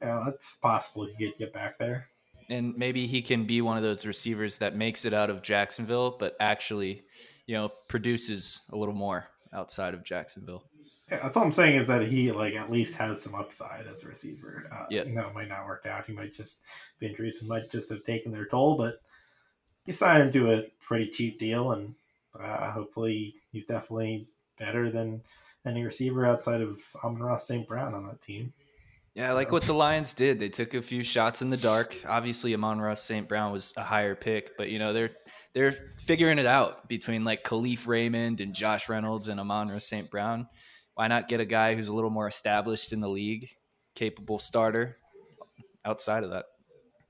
you know, it's possible he could get back there. And maybe he can be one of those receivers that makes it out of Jacksonville, but actually, you know, produces a little more outside of Jacksonville. Yeah, that's all I'm saying is that he like at least has some upside as a receiver. Uh, Yeah. you know, it might not work out. He might just the injuries might just have taken their toll, but he signed him to a pretty cheap deal, and uh, hopefully he's definitely better than any receiver outside of Amon-Ra St. Brown on that team. Yeah, like what the Lions did. They took a few shots in the dark. Obviously, Amon-Ra St. Brown was a higher pick, but you know they're they're figuring it out between like Kalif Raymond and Josh Reynolds and Amon-Ra St. Brown. Why not get a guy who's a little more established in the league, capable starter? outside of that.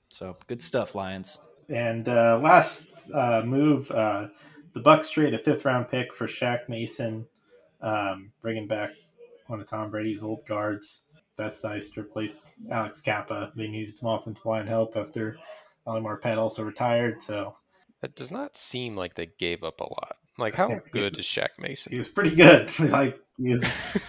So good stuff, Lions. And uh, last uh, move, uh, the Bucs trade a fifth round pick for Shaq Mason, um, bringing back one of Tom Brady's old guards. That's nice to replace Alex Cappa. They needed some offensive line help after Ali Marpet also retired. So It does not seem like they gave up a lot. Like, how Yeah, good is Shaq Mason? he was pretty good. like he was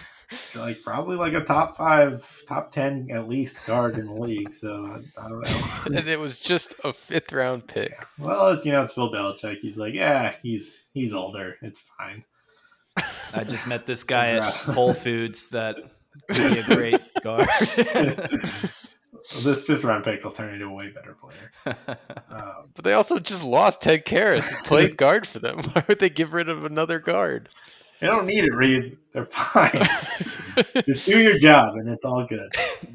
like probably like a top five, top ten at least guard in the league. So I, I don't know. and it was just a fifth round pick. well, it's, you know, it's Bill Belichick. He's like, yeah, he's he's older. It's fine. I just met this guy at Whole Foods that would be a great guard. this fifth round pick will turn into a way better player. Um, But they also just lost Ted Karras, who played guard for them. Why would they get rid of another guard? they don't need it, Reed. They're fine. just do your job, and it's all good.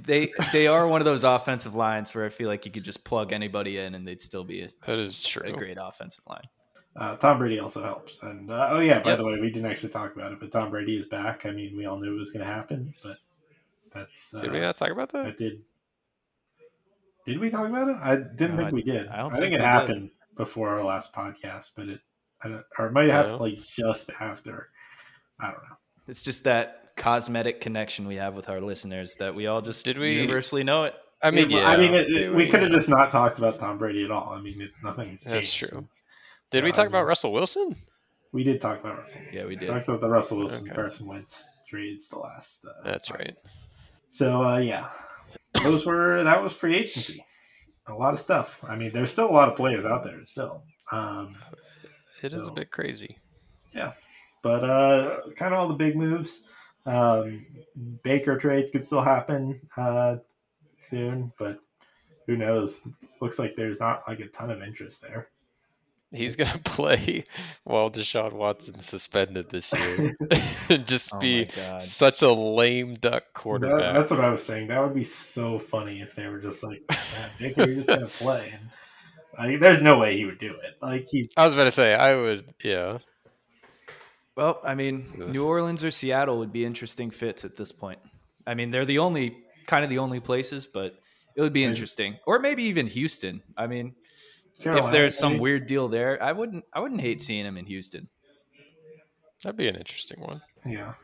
they they are one of those offensive lines where I feel like you could just plug anybody in and they'd still be a, that is true. a great offensive line. Uh, Tom Brady also helps. And uh, oh yeah, by Yep. the way, we didn't actually talk about it, but Tom Brady is back. I mean, we all knew it was going to happen, but that's uh, Did we not talk about that? I that? did. Did we talk about it? I didn't No, think I- we did. I don't think, think it we did. happened before our last podcast, but it, I don't, or it might have No. like just after. I don't know. It's just that cosmetic connection we have with our listeners that we all just Did we- universally know it. I mean, yeah. I mean, it, we- it- we could have just not talked about Tom Brady at all. I mean, it, nothing has That's changed. true. since- Did so, we I talk mean, about Russell Wilson? We did talk about Russell. Wilson. Yeah, we did. Talked about the Russell Wilson Okay. Carson Wentz trades the last. Uh, That's right. So uh, yeah, those were that was free agency. A lot of stuff. I mean, there's still a lot of players out there still. Um, It is So- a bit crazy. Yeah, but uh, kind of all the big moves. Um, Baker trade could still happen uh, soon, but who knows? Looks like there's not like a ton of interest there. He's gonna play while Deshaun Watson's suspended this year, and just Oh be such a lame duck That- quarterback. that's what I was saying. That would be so funny if they were just like, "Yeah, Baker, you're just gonna play. And, like, there's no way he would do it. Like he, I was about to say I would, yeah. Well, I mean, Ugh. New Orleans or Seattle would be interesting fits at this point. I mean, they're the only kind of the only places, but it would be interesting. Or maybe even Houston. I mean, Carolina, if there's some weird deal there, I wouldn't I wouldn't hate seeing him in Houston. That'd be an interesting one. Yeah,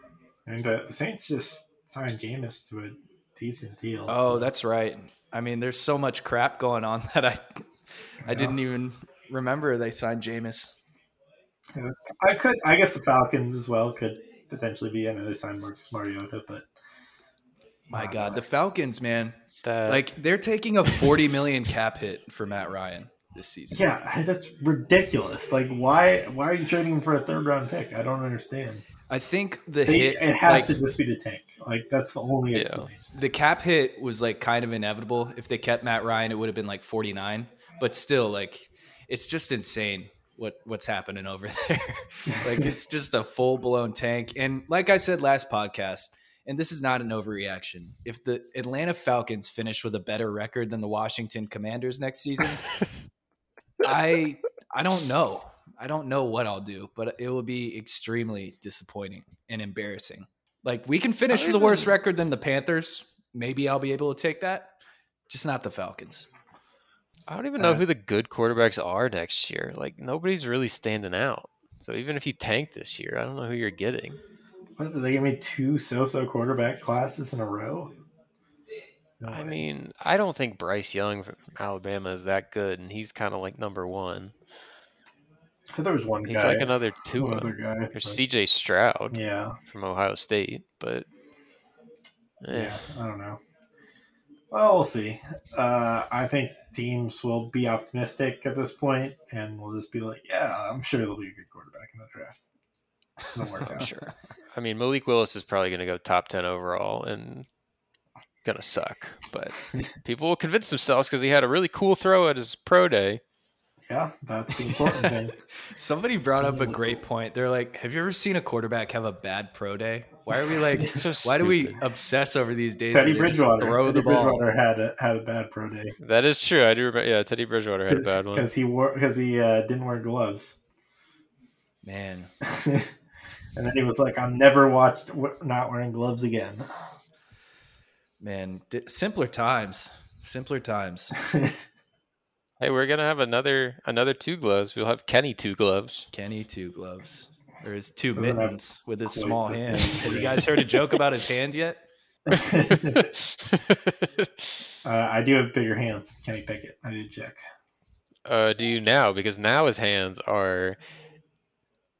and uh, the Saints just signed Jameis to a decent deal. Oh, so- that's right. I mean, there's so much crap going on that I I Yeah. didn't even remember they signed Jameis. I could. I guess the Falcons as well could potentially be. I know they signed Marcus Mariota, but My God, the Falcons, man, That like they're taking a 40 million cap hit for Matt Ryan this season. yeah, that's ridiculous. Like, why? Why are you trading him for a third round pick? I don't understand. I think the They- hit, it has like, to just be the tank. Like that's the only Yeah. explanation. the cap hit was like kind of inevitable. If they kept Matt Ryan, it would have been like 49. But still, like it's just insane what what's happening over there. like it's just a full blown tank. And like I said last podcast, and this is not an overreaction. If the Atlanta Falcons finish with a better record than the Washington Commanders next season, I I don't know. I don't know what I'll do, but it will be extremely disappointing and embarrassing. Like we can finish I with a worse record than the Panthers. Maybe I'll be able to take that. Just not the Falcons. I don't even know Uh, who the good quarterbacks are next year. Like nobody's really standing out. So even if you tank this year, I don't know who you're getting. What, did they give me two so-so quarterback classes in a row? No I way. mean, I don't think Bryce Young from Alabama is that good, and he's kind of like number one. There was one He's guy, like another two. Other guy. There's but- C.J. Stroud yeah, from Ohio State, but eh, yeah, I don't know. Well, we'll see. Uh, I think teams will be optimistic at this point, and we'll just be like, "Yeah, I'm sure there'll be a good quarterback in the draft." It'll work I'm out. sure. I mean, Malik Willis is probably going to go top ten overall and gonna suck, but people will convince themselves because he had a really cool throw at his pro day. Yeah, that's the important thing. Somebody brought up a great point. They're like, "Have you ever seen a quarterback have a bad pro day? Why are we like? So why do we obsess over these days? Teddy where they just Bridgewater. throw Teddy the ball. Bridgewater had a, had a bad pro day That is true. I do remember. Yeah, Teddy Bridgewater had a bad one. because he wore because he uh, didn't wear gloves, Man, and then he was like, "I'm never watched w- not wearing gloves again." Man, di- simpler times. Simpler times. Hey, we're gonna have another another two gloves. We'll have Kenny two gloves. Kenny two gloves. Or his two mittens with his small hands. Have you guys heard a joke about his hand yet? uh, I do have bigger hands. Kenny Pickett. I did check. uh, do you now? Because now his hands are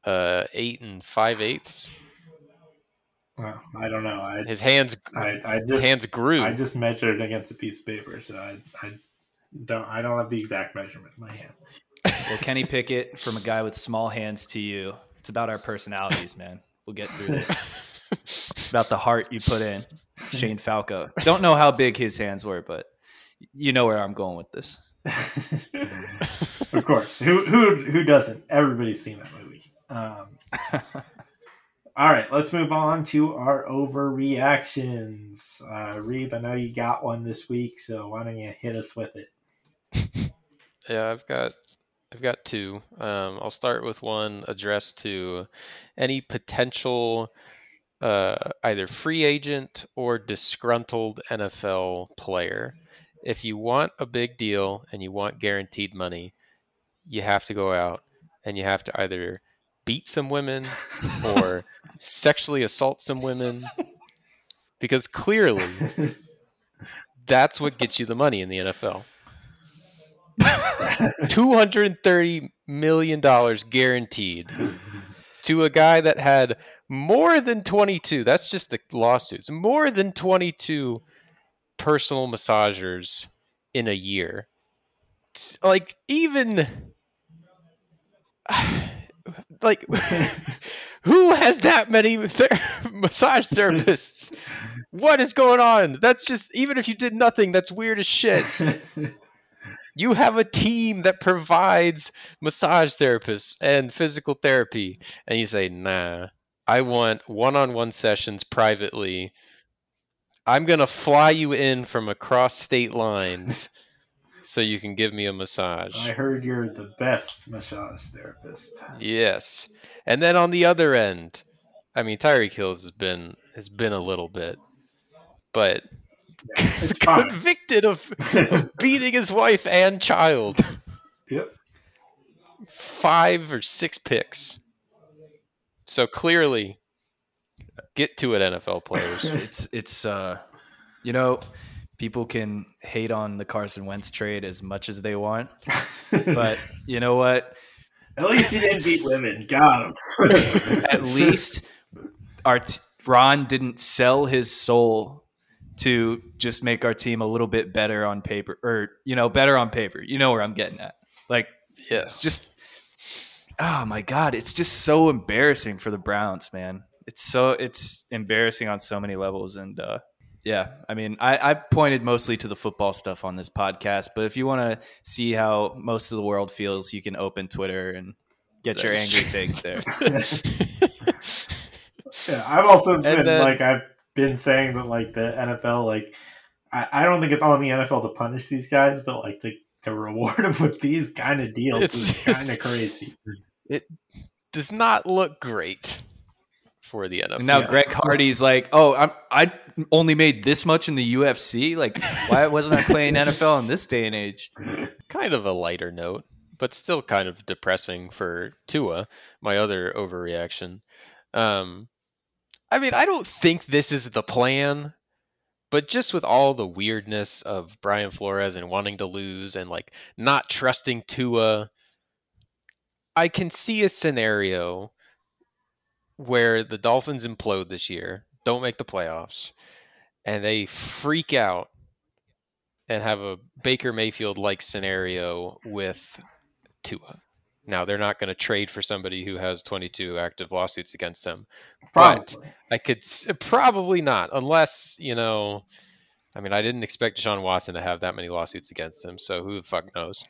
uh eight and five eighths. Well, I don't know. I His hands I, I his just hands grew. I just measured against a piece of paper, so I, I don't I don't have the exact measurement in my hand. Well, Kenny Pickett, from a guy with small hands to you, it's about our personalities, man. We'll get through this. It's about the heart you put in. Shane Falco. Don't know how big his hands were, but you know where I'm going with this. of course. Who who who doesn't? Everybody's seen that movie. Um, all right, let's move on to our overreactions. Uh, Reeb, I know you got one this week, so why don't you hit us with it? Yeah, I've got I've got two. Um, I'll start with one addressed to any potential uh, either free agent or disgruntled NFL player. If you want a big deal and you want guaranteed money, you have to go out and you have to either beat some women or sexually assault some women because clearly that's what gets you the money in the NFL. $230 million guaranteed to a guy that had more than 22 that's just the lawsuits more than 22 personal massagers in a year like even like who has that many ther- massage therapists? What is going on? That's just even if you did nothing that's weird as shit. You have a team that provides massage therapists and physical therapy and you say nah i want one-on-one sessions privately. I'm going to fly you in from across state lines so you can give me a massage I heard you're the best massage therapist. yes and then on the other end i mean tyreek hills has been has been a little bit but It's convicted of, of beating his wife and child Yep. five or six picks. So clearly, get to it, NFL players. It's it's uh you know, people can hate on the Carson Wentz trade as much as they want, but you know what? At least he didn't beat women. Got him. At least our t- Ron didn't sell his soul to just make our team a little bit better on paper or you know, better on paper. You know where I'm getting at. Like yes, just oh my god it's just so embarrassing for the browns man it's so it's embarrassing on so many levels and uh yeah i mean i i pointed mostly to the football stuff on this podcast but if you want to see how most of the world feels you can open twitter and get your angry true. takes there Yeah, I've also been then- like I've been saying that like the NFL like I, I don't think it's on the NFL to punish these guys, but like to to reward them with these kind of deals is kind of crazy. It does not look great for the NFL. and now Yeah. greg hardy's like oh i'm i only made this much in the ufc like why wasn't i playing nfl in this day and age kind of a lighter note, but still kind of depressing for Tua, my other overreaction. Um, I mean, I don't think this is the plan, but just with all the weirdness of Brian Flores and wanting to lose and like not trusting Tua, I can see a scenario where the Dolphins implode this year, don't make the playoffs, and they freak out and have a Baker Mayfield like scenario with Tua. Now they're not going to trade for somebody who has 22 active lawsuits against them. But I could probably not, unless you know. I mean, I didn't expect Deshaun Watson to have that many lawsuits against him, so who the fuck knows?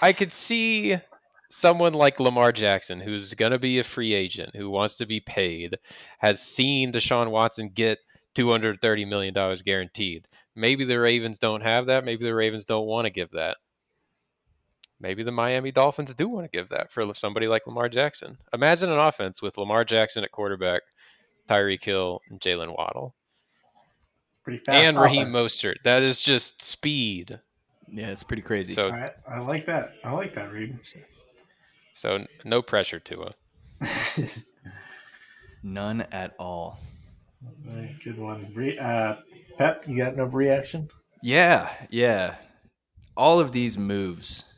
I could see someone like Lamar Jackson, who's going to be a free agent, who wants to be paid, has seen Deshaun Watson get $230 million guaranteed. Maybe the Ravens don't have that. Maybe the Ravens don't want to give that. Maybe the Miami Dolphins do want to give that for somebody like Lamar Jackson. Imagine an offense with Lamar Jackson at quarterback, Tyreek Hill, and Jaylen Waddle. pretty fast. and Raheem offense. Mostert. That is just speed. Yeah, it's pretty crazy. So I, I like that. I like that, Reed. So no pressure to it. None at all. Good one. Re- uh, Pep, you got no reaction? Yeah, yeah. All of these moves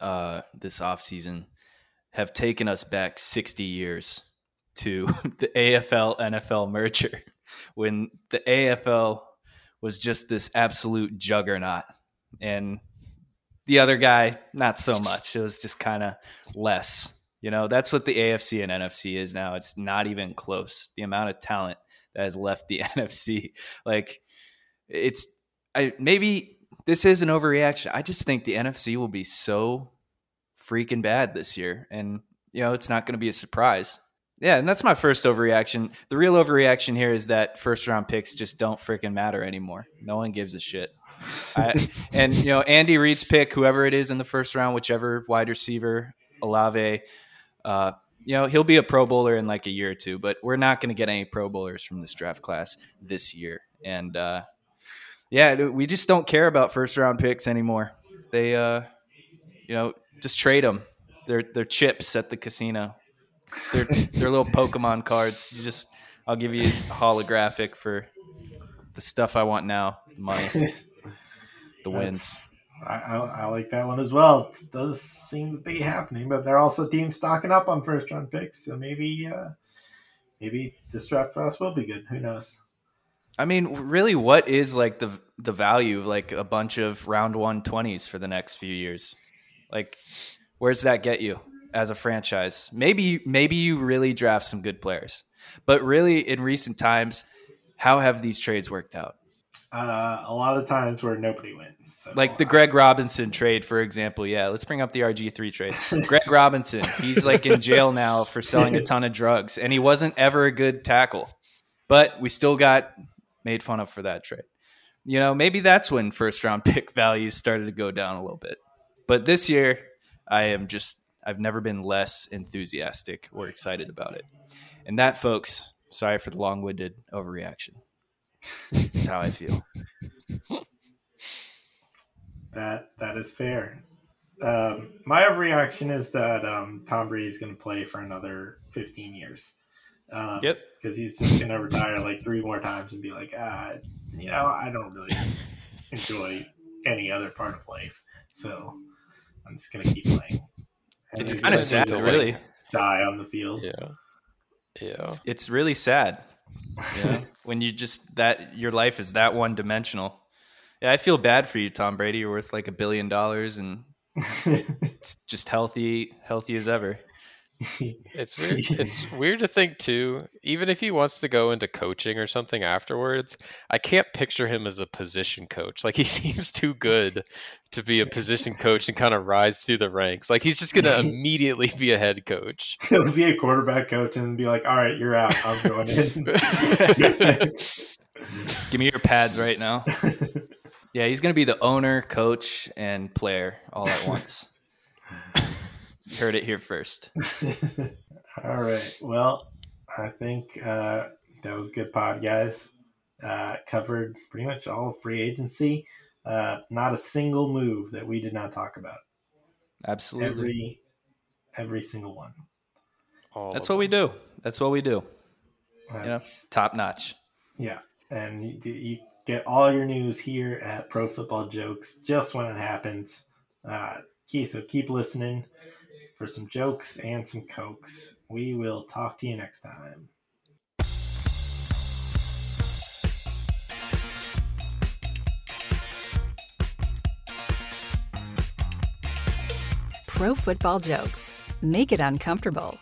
uh, this offseason have taken us back 60 years to the AFL NFL merger when the AFL was just this absolute juggernaut. And the other guy, not so much. It was just kind of less. You know, that's what the AFC and NFC is now. It's not even close. The amount of talent that has left the NFC. Like, it's I maybe this is an overreaction. I just think the NFC will be so freaking bad this year, and you know it's not going to be a surprise. Yeah, and that's my first overreaction. The real overreaction here is that first round picks just don't freaking matter anymore. No one gives a shit. And you know Andy Reid's pick, whoever it is in the first round, whichever wide receiver, Olave, uh, you know he'll be a Pro Bowler in like a year or two. But we're not going to get any Pro Bowlers from this draft class this year, and uh, yeah, we just don't care about first round picks anymore. They, uh, you know, just trade them. They're they're chips at the casino. They're they're little Pokemon cards. You just I'll give you a holographic for the stuff I want now. Money, the wins. I, I, I like that one as well. It does seem to be happening, but they're also teams stocking up on first round picks, so maybe uh, maybe this draft class will be good. Who knows? I mean, really, what is like the the value of like a bunch of round one twenties for the next few years? Like, where's that get you as a franchise? Maybe maybe you really draft some good players, but really, in recent times, how have these trades worked out? Uh, a lot of times where nobody wins. So, Like the Greg Robinson trade, for example. Yeah, let's bring up the RG three trade. Greg Robinson, he's like in jail now for selling a ton of drugs, and he wasn't ever a good tackle, but we still got made fun of for that trade. You know, maybe that's when first round pick values started to go down a little bit. But this year, I am just, I've never been less enthusiastic or excited about it. And that, folks, sorry for the long winded overreaction. That's how I feel. That that is fair. Um, my reaction is that um, Tom Brady is going to play for another 15 years. Um, Yep. Because he's just going to retire like three more times and be like, ah, you know, I don't really enjoy any other part of life, so I'm just going to keep playing. And It's kind of gonna sad, really. die on the field. Yeah. Yeah. It's, it's really sad. Know, when you just that your life is that one dimensional. Yeah, I feel bad for you, Tom Brady. You're worth like a billion dollars and it's just healthy, healthy as ever. It's weird. It's weird to think too. Even if he wants to go into coaching or something afterwards, I can't picture him as a position coach. Like he seems too good to be a position coach and kind of rise through the ranks. Like he's just gonna immediately be a head coach. He'll be a quarterback coach and be like, all right, you're out. I'm going in. Give me your pads right now. Yeah, he's going to be the owner, coach, and player all at once. You heard it here first. All right. Well, I think uh, that was a good pod, guys. Uh, covered pretty much all of free agency. Uh, not a single move that we did not talk about. Absolutely. Every every single one. All That's of what we do. That's what we do. You know, top notch. Yeah, and you, you get all your news here at Pro Football Jokes just when it happens. Uh, key, so keep listening for some jokes and some cokes. We will talk to you next time. Pro Football Jokes. Make it uncomfortable.